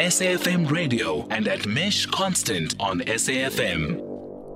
SAFM Radio and at Mesh Constant on SAFM.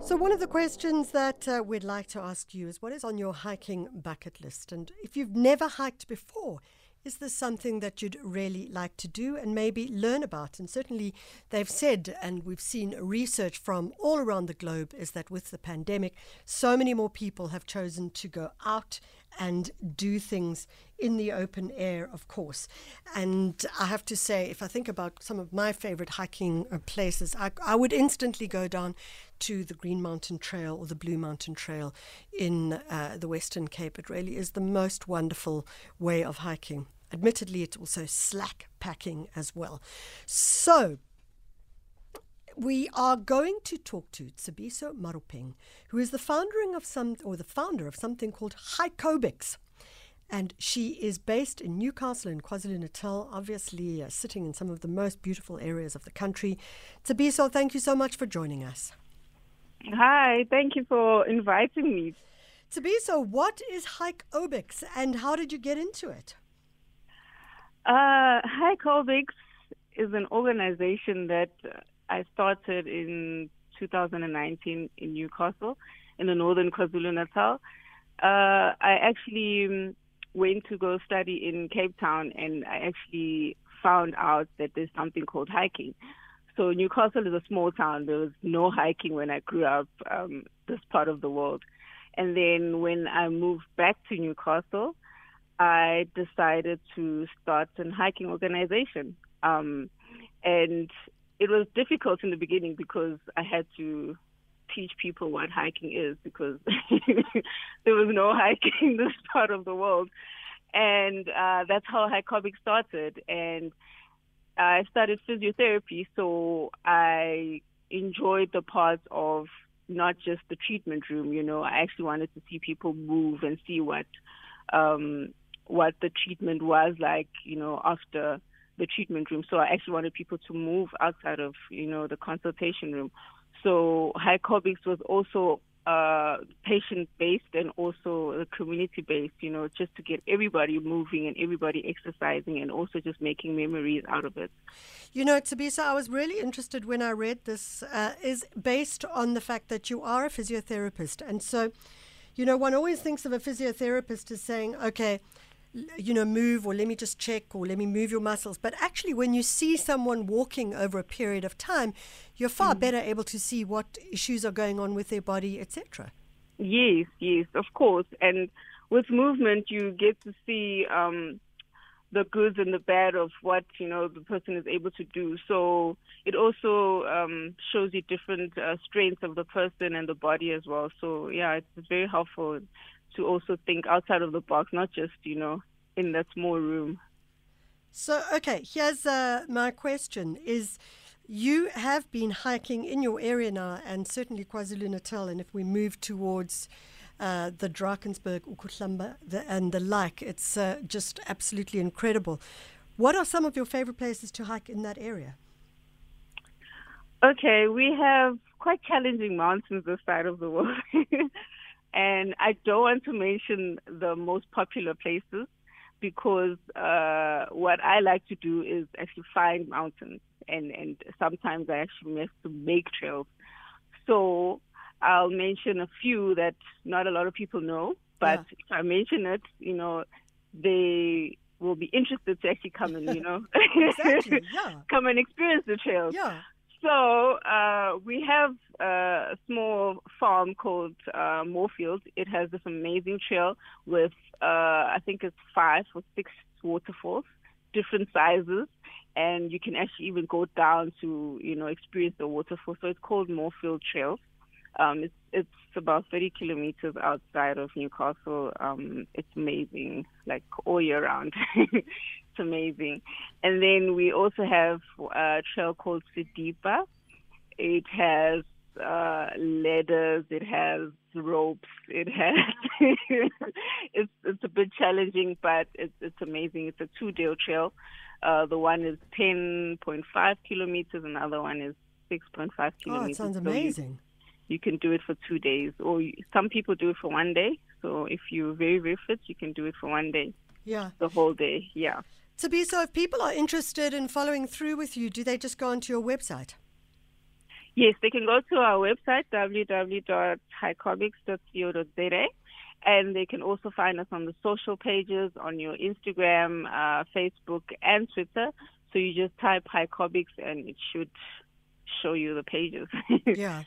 So, one of the questions that uh, we'd like to ask you is what is on your hiking bucket list? And if you've never hiked before, is this something that you'd really like to do and maybe learn about? And certainly, they've said, and we've seen research from all around the globe, is that with the pandemic, so many more people have chosen to go out and do things in the open air, of course. And I have to say, if I think about some of my favorite hiking uh, places, I, I would instantly go down to the Green Mountain Trail or the Blue Mountain Trail in uh, the Western Cape. It really is the most wonderful way of hiking. Admittedly, it's also slack packing as well. So, we are going to talk to Tsebiso Maruping, who is the founder of some or the founder of something called Hikeobics. And she is based in Newcastle in KwaZulu Natal, obviously uh, sitting in some of the most beautiful areas of the country. Tsebiso, thank you so much for joining us. Hi, thank you for inviting me. Tsebiso, what is Hikeobics and how did you get into it? Uh, is an organization that I started in 2019 in Newcastle, in the northern KwaZulu Natal. Uh, I actually um, went to go study in Cape Town, and I actually found out that there's something called hiking. So Newcastle is a small town. There was no hiking when I grew up um, this part of the world. And then when I moved back to Newcastle, I decided to start an hiking organization. Um, and it was difficult in the beginning because I had to teach people what hiking is because there was no hiking in this part of the world. And uh, that's how Hikeobics started. And I started physiotherapy, so I enjoyed the part of not just the treatment room. You know, I actually wanted to see people move and see what um, what the treatment was like. You know, after the treatment room. So I actually wanted people to move outside of you know the consultation room. So Hikeobics was also uh, patient based and also community based, you know, just to get everybody moving and everybody exercising and also just making memories out of it. You know, Tsebiso, I was really interested when I read this, uh, is based on the fact that you are a physiotherapist. And so, you know, one always thinks of a physiotherapist as saying, okay, you know, move or let me just check or let me move your muscles. But actually, when you see someone walking over a period of time, you're far mm. better able to see what issues are going on with their body, etc. Yes, yes, of course. And with movement, you get to see um, the goods and the bad of what you know the person is able to do. So it also um, shows you different uh, strengths of the person and the body as well. So yeah, it's very helpful to also think outside of the box, not just, you know, in that small room. So, okay, here's uh, my question is you have been hiking in your area now and certainly KwaZulu Natal and if we move towards uh, the Drakensberg, uKhahlamba the, and the like, it's uh, just absolutely incredible. What are some of your favorite places to hike in that area? Okay, we have quite challenging mountains this side of the world. And I don't want to mention the most popular places because uh, what I like to do is actually find mountains, and and sometimes I actually have to make trails. So I'll mention a few that not a lot of people know, but yeah. if I mention it, you know, they will be interested to actually come and you know exactly, yeah. come and experience the trails. Yeah. So uh, we have a small farm called uh, Moorfield. It has this amazing trail with uh, I think it's five or six waterfalls, different sizes, and you can actually even go down to you know experience the waterfall. So it's called Moorfield Trail. Um, it's it's about 30 kilometers outside of Newcastle. Um, it's amazing, like all year round. it's amazing. And then we also have a trail called Sidipa. It has uh, ladders, it has ropes, it has. it's it's a bit challenging, but it's it's amazing. It's a two-day trail. Uh, the one is 10.5 kilometers, another one is 6.5 kilometers. Oh, it sounds amazing. So you, you, can do it for two days, or you, some people do it for one day. So if you're very very fit, you can do it for one day. Yeah. The whole day. Yeah. So if people are interested in following through with you, do they just go onto your website? Yes, they can go to our website, www.hikeobics.co.za, and they can also find us on the social pages on your Instagram, uh, Facebook, and Twitter. So you just type Hikeobics and it should show you the pages. yeah.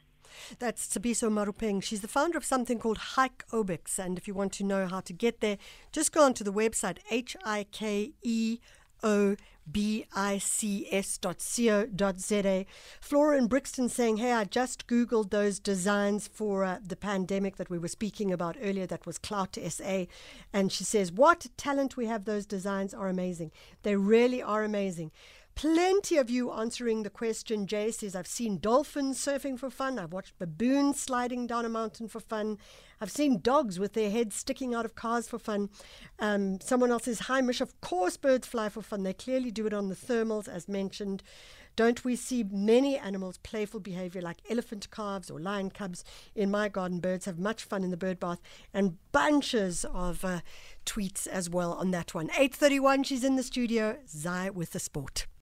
That's Tsebiso Maruping. She's the founder of something called Hikeobics. And if you want to know how to get there, just go onto the website, H I K E O B I C S dot co dot za. Flora in Brixton saying, Hey, I just Googled those designs for uh, the pandemic that we were speaking about earlier. That was Clout SA. And she says, What talent we have. Those designs are amazing. They really are amazing. Plenty of you answering the question. Jay says, I've seen dolphins surfing for fun. I've watched baboons sliding down a mountain for fun. I've seen dogs with their heads sticking out of cars for fun. Um, someone else says, Hi, Mish. Of course, birds fly for fun. They clearly do it on the thermals, as mentioned. Don't we see many animals' playful behavior like elephant calves or lion cubs? In my garden, birds have much fun in the bird bath and bunches of uh, tweets as well on that one. 8.31, she's in the studio. Zai with the sport.